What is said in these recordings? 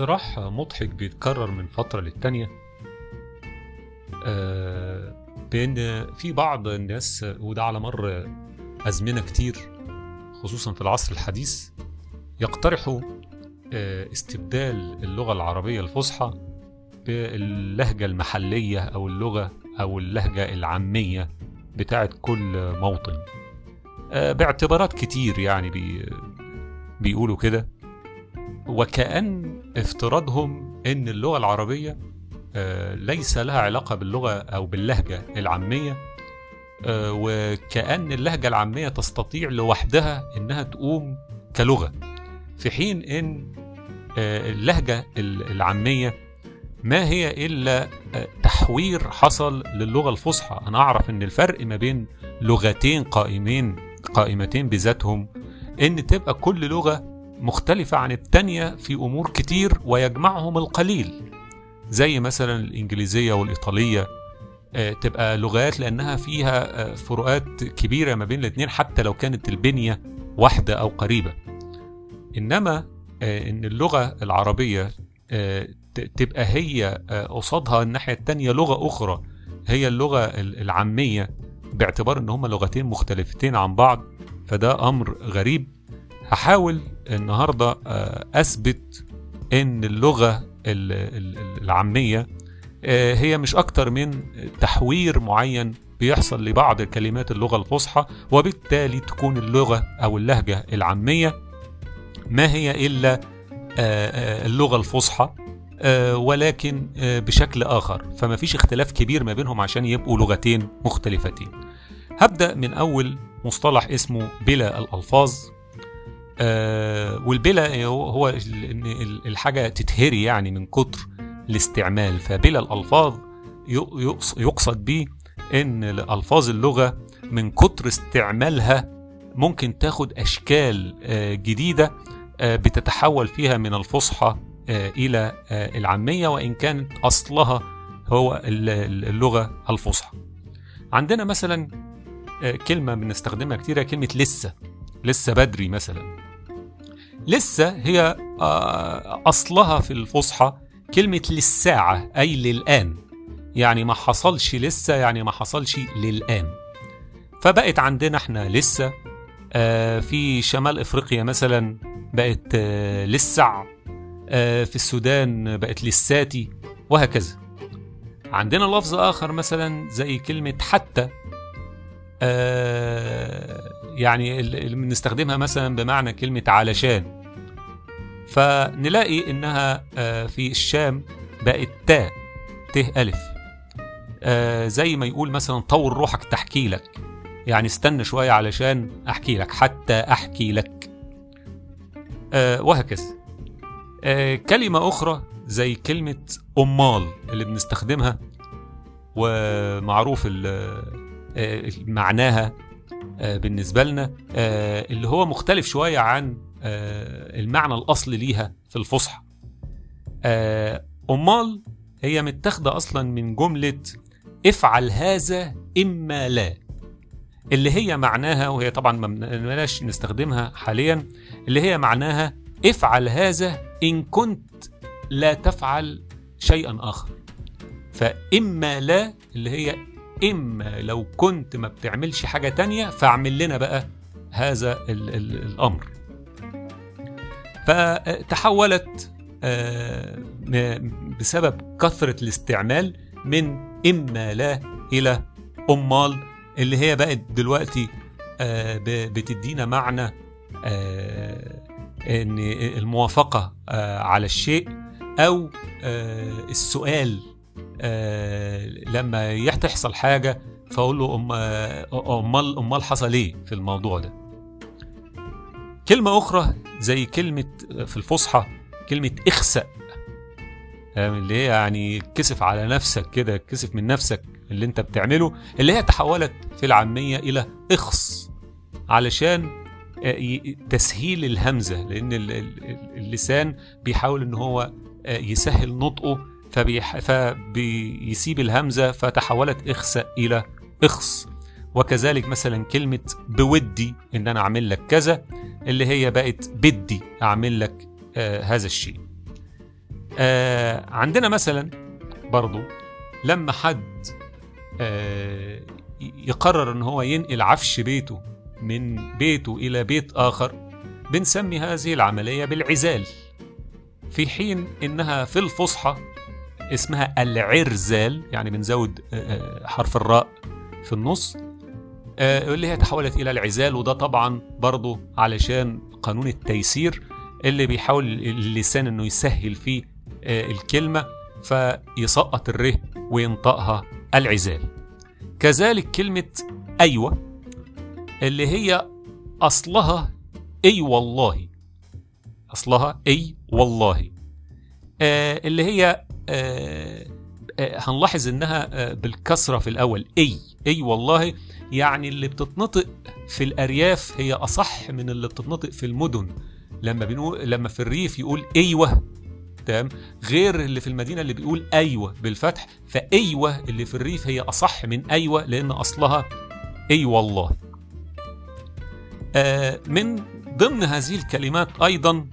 اقتراح مضحك بيتكرر من فترة للتانية. آه، بأن في بعض الناس وده على مر أزمنة كتير خصوصا في العصر الحديث يقترحوا آه، استبدال اللغة العربية الفصحى باللهجة المحلية أو اللغة أو اللهجة العامية بتاعت كل موطن. آه، باعتبارات كتير يعني بي بيقولوا كده. وكأن افتراضهم إن اللغة العربية آه، ليس لها علاقة باللغة أو باللهجة العامية آه، وكأن اللهجة العامية تستطيع لوحدها إنها تقوم كلغة. في حين إن آه، اللهجة ال- العامية ما هي آه، تحوير حصل للغة الفصحى. أنا أعرف إن الفرق ما بين لغتين قائمين قائمتين بذاتهم إن تبقى كل لغة مختلفة عن التانية في أمور كتير ويجمعهم القليل. زي مثلا الإنجليزية والإيطالية آه، تبقى لغات لأنها فيها آه، فروقات كبيرة ما بين الاتنين حتى لو كانت البنية واحدة أو قريبة. إنما آه، إن اللغة العربية تبقى هي قصادها الناحية التانية لغة أخرى هي اللغة ال- العامية باعتبار إن هما لغتين مختلفتين عن بعض فده أمر غريب. هحاول النهارده آه، أثبت إن اللغة ال- ال- ال- العامية آه، هي مش أكتر من تحوير معين بيحصل لبعض كلمات اللغة الفصحى وبالتالي تكون اللغة أو اللهجة العامية ما هي إلا آه، اللغة الفصحى ولكن بشكل آخر. فما فيش اختلاف كبير ما بينهم عشان يبقوا لغتين مختلفتين. هبدأ من أول مصطلح اسمه بلا الألفاظ. آه، والبلا هو ان ال- الحاجة تتهري يعني من كتر الاستعمال. فبلا الألفاظ يقصد به إن ألفاظ اللغة من كتر استعمالها ممكن تاخد أشكال آه، جديدة آه، بتتحول فيها من الفصحى إلى العامية وإن كانت أصلها هو ال- ال- اللغة الفصحى. عندنا مثلا كلمة بنستخدمها كتير كلمة لسه لسه بدري مثلا. لسه هي آه، أصلها في الفصحى كلمة للساعة أي للآن. يعني ما حصلش لسه يعني ما حصلش للآن. فبقت عندنا إحنا لسه آه، في شمال إفريقيا مثلا بقت آه، للسع آه، في السودان بقت للساتي وهكذا. عندنا لفظ آخر مثلا زي كلمة حتى يعني ال- اللي بنستخدمها مثلا بمعنى كلمة علشان فنلاقي إنها آه، في الشام بقت تاء ت ألف. آه، زي ما يقول مثلا طور روحك تحكي لك. يعني استنى شوية علشان أحكي لك حتى أحكي لك. آه، وهكذا. كلمة أخرى زي كلمة أمال اللي بنستخدمها ومعروف معناها بالنسبة لنا آه، اللي هو مختلف شوية عن آه، المعنى الأصلي ليها في الفصحى. آه، أمال هي متاخدة أصلا من جملة افعل هذا إما لا اللي هي معناها وهي طبعا ما بنلاش نستخدمها حاليا اللي هي معناها افعل هذا إن كنت لا تفعل شيئا آخر. فإما لا اللي هي إما لو كنت ما بتعملش حاجة تانية فاعمل لنا بقى هذا ال ال الأمر. فتحولت آه، بسبب كثرة الاستعمال من إما لا إلى أمال اللي هي بقت دلوقتي آه، بتدينا معنى آه، إن الموافقة آه، على الشيء أو السؤال لما يح- تحصل حاجة فأقول له آه، أمال أمال حصل إيه في الموضوع ده؟ كلمة أخرى زي كلمة في الفصحى كلمة اخسأ. آه، اللي هي يعني كسف على نفسك كده كسف من نفسك اللي أنت بتعمله اللي هي تحولت في العامية إلى اخص علشان آه، تسهيل الهمزة لأن ال- ال- اللسان بيحاول إن هو آه، يسهل نطقه فبيح... فبيسيب الهمزة فتحولت اخسأ إلى إخص. وكذلك مثلا كلمة بودي إن أنا أعمل لك كذا اللي هي بقت بدي أعمل لك آه هذا الشيء. آه عندنا مثلا برضو لما حد آه يقرر إن هو ينقل عفش بيته من بيته إلى بيت آخر بنسمي هذه العملية بالعزال. في حين إنها في الفصحى اسمها العرزال يعني بنزود آه، آه، حرف الراء في النص. آه، اللي هي تحولت إلى العزال وده طبعا برضه علشان قانون التيسير اللي بيحاول اللسان إنه يسهل فيه الكلمة فيسقط الره وينطقها العزال. كذلك كلمة أيوه اللي هي أصلها أي والله. أصلها أي والله. اللي هي هنلاحظ إنها آه بالكسرة في الأول اي اي والله يعني اللي بتتنطق في الأرياف هي أصح من اللي بتتنطق في المدن. لما بنقول لما في الريف يقول أيوه تمام؟ غير اللي في المدينة اللي بيقول أيوه بالفتح فأيوة اللي في الريف هي أصح من أيوه لأن أصلها أي والله. آه من ضمن هذه الكلمات أيضا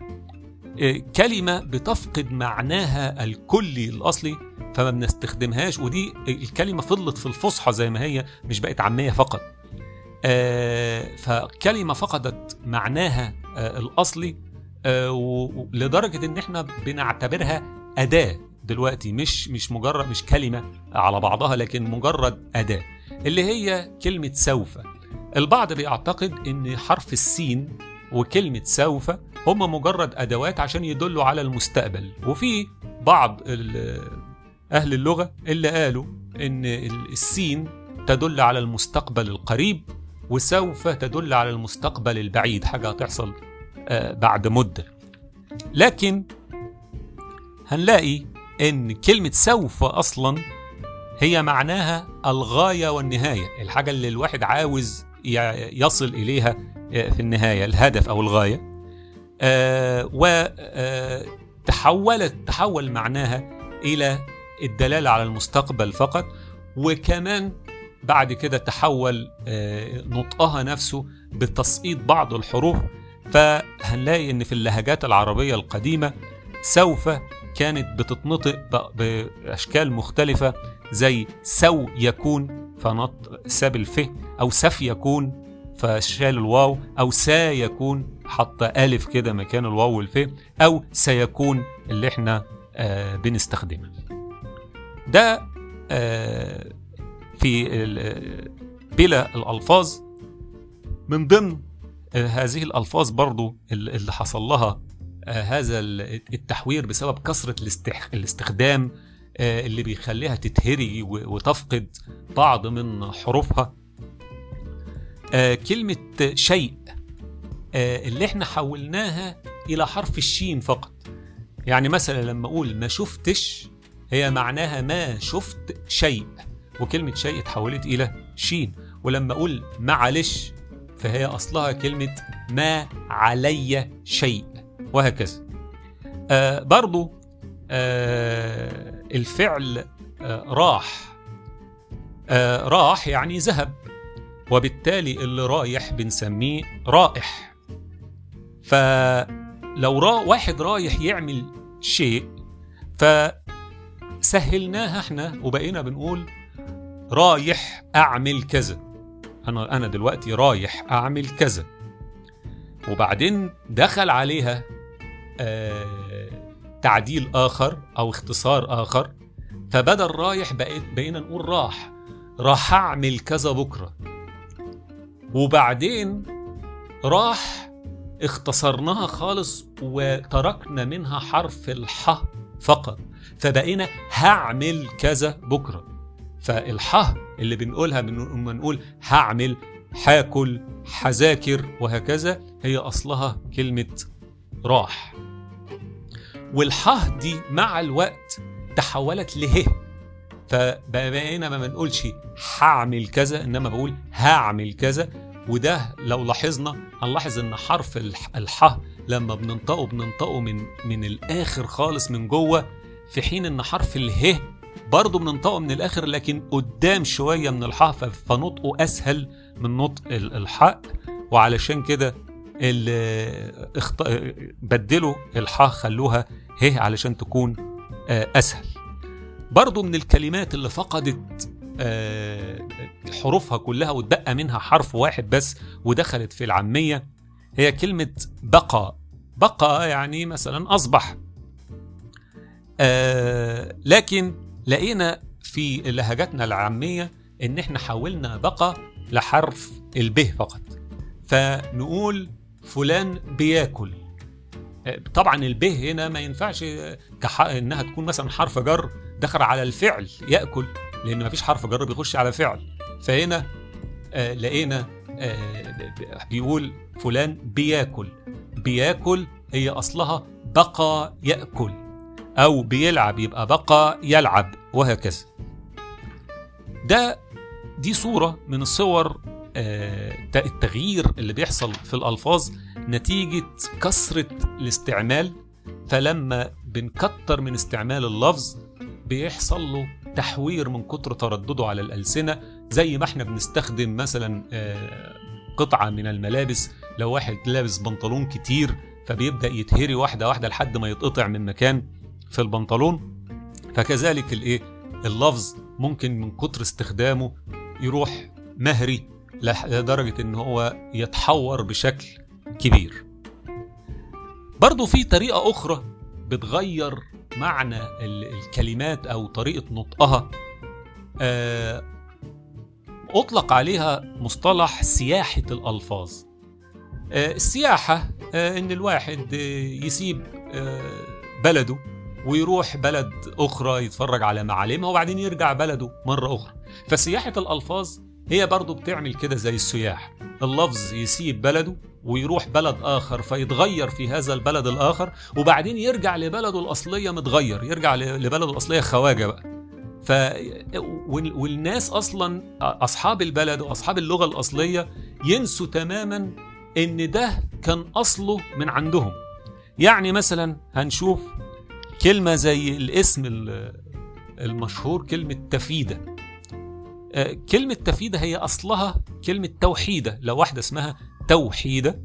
آه، كلمة بتفقد معناها الكلي الأصلي فما بنستخدمهاش ودي الكلمة فضلت في الفصحى زي ما هي مش بقت عامية فقط. آه، فكلمة فقدت معناها آه، الأصلي لدرجة إن إحنا بنعتبرها أداة دلوقتي مش مش مجرد مش كلمة على بعضها لكن مجرد أداة اللي هي كلمة سوف. البعض بيعتقد إن حرف السين وكلمة سوف هم مجرد أدوات عشان يدلوا على المستقبل. وفي بعض أهل اللغة اللي قالوا إن السين تدل على المستقبل القريب وسوف تدل على المستقبل البعيد. حاجة هتحصل آه، بعد مدة. لكن هنلاقي إن كلمة سوف أصلا هي معناها الغاية والنهاية. الحاجة اللي الواحد عاوز يصل إليها آه، في النهاية الهدف أو الغاية. وتحولت آه، تحول معناها إلى الدلالة على المستقبل فقط وكمان بعد كده تحول نطقها نفسه بتسقيط بعض الحروف. فهنلاقي إن في اللهجات العربية القديمة سوف كانت بتتنطق بأشكال مختلفة زي سو يكون فنط ساب الف أو سف يكون فشال الواو أو سيكون حط ألف كده مكان الواو والف أو سيكون اللي إحنا آه بنستخدمها ده آه في بلا الألفاظ. من ضمن آه هذه الألفاظ برضو اللي حصل لها آه هذا التحوير بسبب كثرة الاستخدام آه اللي بيخليها تتهري وتفقد بعض من حروفها. آه كلمة شيء اللي إحنا حولناها إلى حرف الشين فقط. يعني مثلا لما أقول ما شفتش هي معناها ما شفت شيء. وكلمة شيء اتحولت إلى شين. ولما أقول معلش فهي أصلها كلمة ما علي شيء. وهكذا. آه برضو آه الفعل آه راح. آه راح يعني ذهب. وبالتالي اللي رايح بنسميه رائح. فلو را واحد رايح يعمل شيء فسهلناها إحنا وبقينا بنقول رايح أعمل كذا. أنا أنا دلوقتي رايح أعمل كذا. وبعدين دخل عليها آه تعديل آخر أو اختصار آخر. فبدل رايح بقيت بقينا نقول راح راح أعمل كذا بكرة. وبعدين راح اختصرناها خالص وتركنا منها حرف الح فقط. فبقينا هعمل كذا بكرة. فالح اللي بنقولها لما نقول هعمل هاكل هذاكر وهكذا هي أصلها كلمة راح. والح دي مع الوقت تحولت له فبقينا ما بنقولش هعمل كذا إنما بقول هعمل كذا. وده لو لاحظنا هنلاحظ إن حرف الح لما بننطقه بننطقه من من الآخر خالص من جوه في حين إن حرف اله برضه بننطقه من الآخر لكن قدام شوية من الحاء فنطقه أسهل من نطق الحاء وعلشان كده بدلوا الحاء خلوها ه علشان تكون آه، أسهل. برضو من الكلمات اللي فقدت آه، حروفها كلها واتبقى منها حرف واحد بس ودخلت في العامية هي كلمة بقى. بقى يعني مثلا أصبح. آه، لكن لقينا في لهجتنا العامية إن إحنا حولنا بقى لحرف الب فقط. فنقول فلان بياكل. آه، طبعا الب هنا ما ينفعش. إنها تكون مثلا حرف جر دخل على الفعل يأكل لأن ما فيش حرف جر بيخش على فعل. فهنا آه لقينا آه بيقول فلان بياكل. بياكل هي أصلها بقى يأكل أو بيلعب يبقى بقى يلعب وهكذا. ده دي صورة من الصور آه التغيير اللي بيحصل في الألفاظ نتيجة كثره الاستعمال. فلما بنكتر من استعمال اللفظ بيحصل له تحوير من كتر تردده على الألسنة زي ما إحنا بنستخدم مثلا آه، قطعة من الملابس. لو واحد لابس بنطلون كتير فبيبدأ يتهري واحدة واحدة لحد ما يتقطع من مكان في البنطلون. فكذلك الايه اللفظ ممكن من كتر استخدامه يروح مهري لدرجة إن هو يتحور بشكل كبير. برضو في طريقة أخرى بتغير معنى الكلمات أو طريقة نطقها. آه، أطلق عليها مصطلح سياحة الألفاظ. آه، السياحة آه، إن الواحد يسيب بلده ويروح بلد أخرى يتفرج على معالمها وبعدين يرجع بلده مرة أخرى. فسياحة الألفاظ هي برضو بتعمل كده زي السياح. اللفظ يسيب بلده ويروح بلد آخر فيتغير في هذا البلد الآخر وبعدين يرجع لبلده الأصلية متغير يرجع لبلده الأصلية خواجة بقى. ف والناس أصلا أصحاب البلد وأصحاب اللغة الأصلية ينسوا تماما إن ده كان أصله من عندهم. يعني مثلا هنشوف كلمة زي الاسم المشهور كلمة تفيدة. كلمة تفيدة هي أصلها كلمة توحيدة لو واحدة اسمها توحيدة.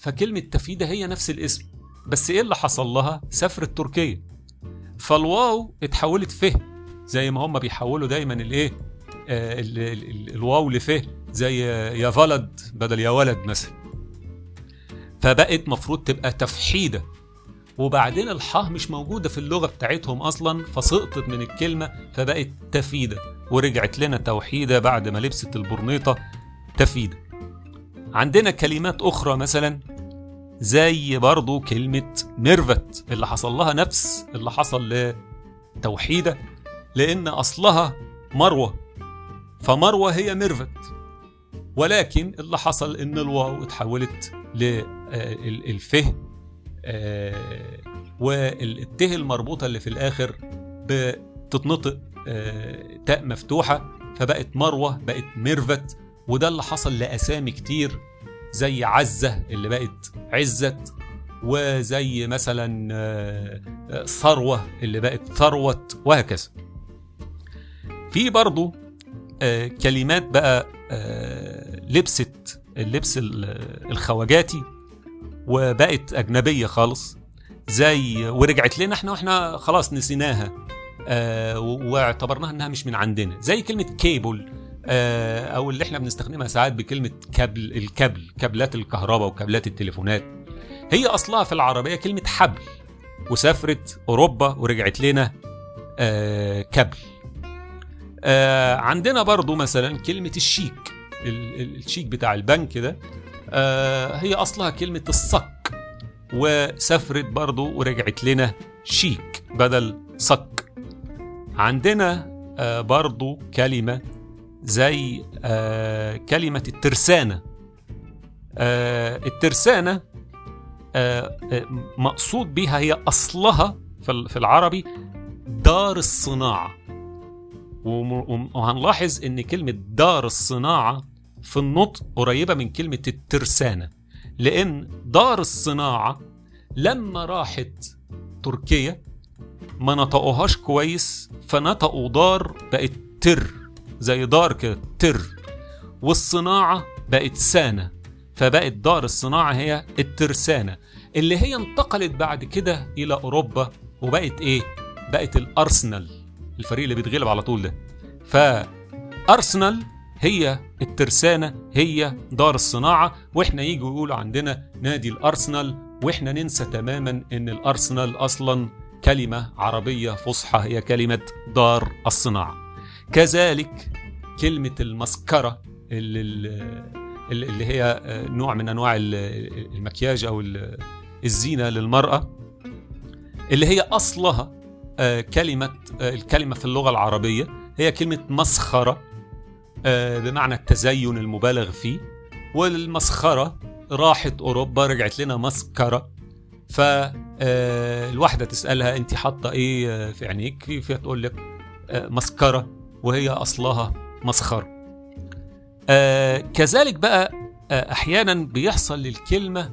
فكلمة تفيدة هي نفس الاسم بس إيه اللي حصل لها؟ سافرت تركيا. فالواو اتحولت فه زي ما هم بيحولوا دايما الإيه؟ آه الواو لفه زي يا ولد بدل يا ولد مثلا. فبقت مفروض تبقى تفحيدة. وبعدين الحاء مش موجودة في اللغة بتاعتهم أصلا فسقطت من الكلمة فبقت تفيدة. ورجعت لنا توحيدة بعد ما لبست البرنيطة تفيدة. عندنا كلمات أخرى مثلا زي برضو كلمة ميرفت اللي حصل لها نفس اللي حصل لتوحيدة. لأن أصلها مروة فمروة هي ميرفت. ولكن اللي حصل إن الواو اتحولت لفاء آه، والتاء المربوطة اللي في الآخر بتتنطق آه، تاء مفتوحة فبقت مروة بقت ميرفت. وده اللي حصل لأسامي كتير زي عزة اللي بقت عزت وزي مثلا آه، آه، ثروة اللي بقت ثروت وهكذا. في برضو آه، كلمات بقى لبست اللبس الخواجاتي وبقت أجنبية خالص زي ورجعت لنا إحنا وإحنا خلاص نسيناها واعتبرناها انها مش من عندنا. زي كلمة كيبل آه، أو اللي إحنا بنستخدمها ساعات بكلمة كابل الكابل كابلات الكهرباء وكابلات التليفونات. هي أصلها في العربية كلمة حبل وسافرت أوروبا ورجعت لنا آه كابل. آه عندنا برضو مثلا كلمة الشيك. الشيك بتاع البنك ده آه هي أصلها كلمة الصك وسافرت برضو ورجعت لنا شيك بدل صك. عندنا آه برضو كلمة زي آه كلمة الترسانة. آه الترسانة آه, آه، مقصود بها هي أصلها في العربي دار الصناعة. وهنلاحظ إن كلمة دار الصناعة في النطق قريبة من كلمة الترسانة لأن دار الصناعة لما راحت تركيا ما نطقوهاش كويس فنطقوا دار بقت تر زي دار كده تر. والصناعة بقت سانة فبقت دار الصناعة هي الترسانة. اللي هي انتقلت بعد كده إلى أوروبا وبقت إيه؟ بقت الأرسنال. الفريق اللي بيتغلب على طول ده. فأرسنال هي الترسانة هي دار الصناعة وإحنا يجوا يقولوا عندنا نادي الأرسنال وإحنا ننسى تماما إن الأرسنال أصلا كلمة عربية فصحى هي كلمة دار الصناعة. كذلك كلمة المسكرة اللي, اللي هي نوع من أنواع المكياج أو الزينة للمرأة اللي هي أصلها كلمة الكلمة في اللغة العربية هي كلمة مسخرة بمعنى التزين المبالغ فيه والمسخرة راحت أوروبا رجعت لنا مسكرة فالواحدة تسألها أنت حاطة إيه في عينيك؟ فيها تقول لك مسكرة وهي أصلها مسخرة كذلك بقى أحيانا بيحصل للكلمة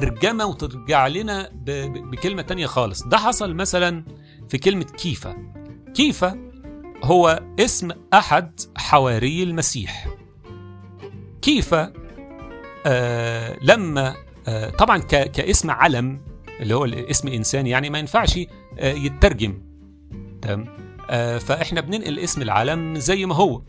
ترجمة وترجع لنا بكلمة تانية خالص. ده حصل مثلا في كلمة كيفة كيفة هو اسم أحد حواري المسيح. كيفة آه لما آه طبعا كاسم علم اللي هو اسم إنسان يعني ما ينفعش آه يترجم. تمام؟ آه فإحنا بننقل اسم العلم زي ما هو.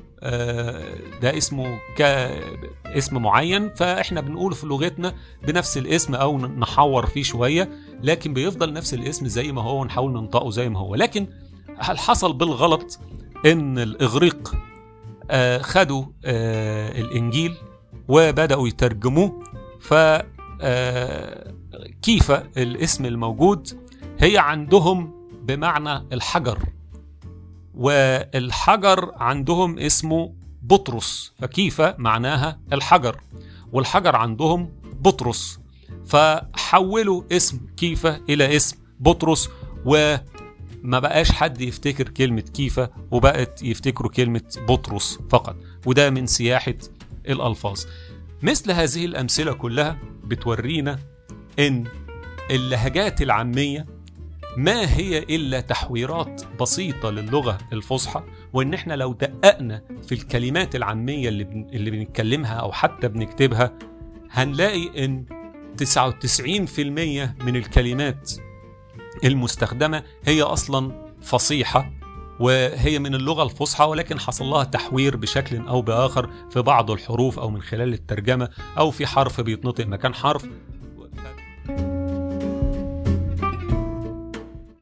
ده اسمه كاسم معين فإحنا بنقوله في لغتنا بنفس الاسم أو نحور فيه شوية لكن بيفضل نفس الاسم زي ما هو ونحاول ننطقه زي ما هو. لكن هل حصل بالغلط إن الإغريق خدوا الإنجيل وبدأوا يترجموه؟ ف كيف الاسم الموجود؟ هي عندهم بمعنى الحجر. والحجر عندهم اسمه بطرس فكيف معناها الحجر؟ والحجر عندهم بطرس فحولوا اسم كيفة إلى اسم بطرس وما بقاش حد يفتكر كلمة كيفة وبقت يفتكروا كلمة بطرس فقط وده من سياحة الألفاظ. مثل هذه الأمثلة كلها بتورينا إن اللهجات العامية ما هي إلا تحويرات بسيطة للغة الفصحى وإن إحنا لو دققنا في الكلمات العامية اللي. اللي بنتكلمها أو حتى بنكتبها هنلاقي إن 99% من الكلمات المستخدمة هي أصلا فصيحة وهي من اللغة الفصحى ولكن حصل لها تحوير بشكل أو بآخر في بعض الحروف أو من خلال الترجمة أو في حرف بيتنطق مكان حرف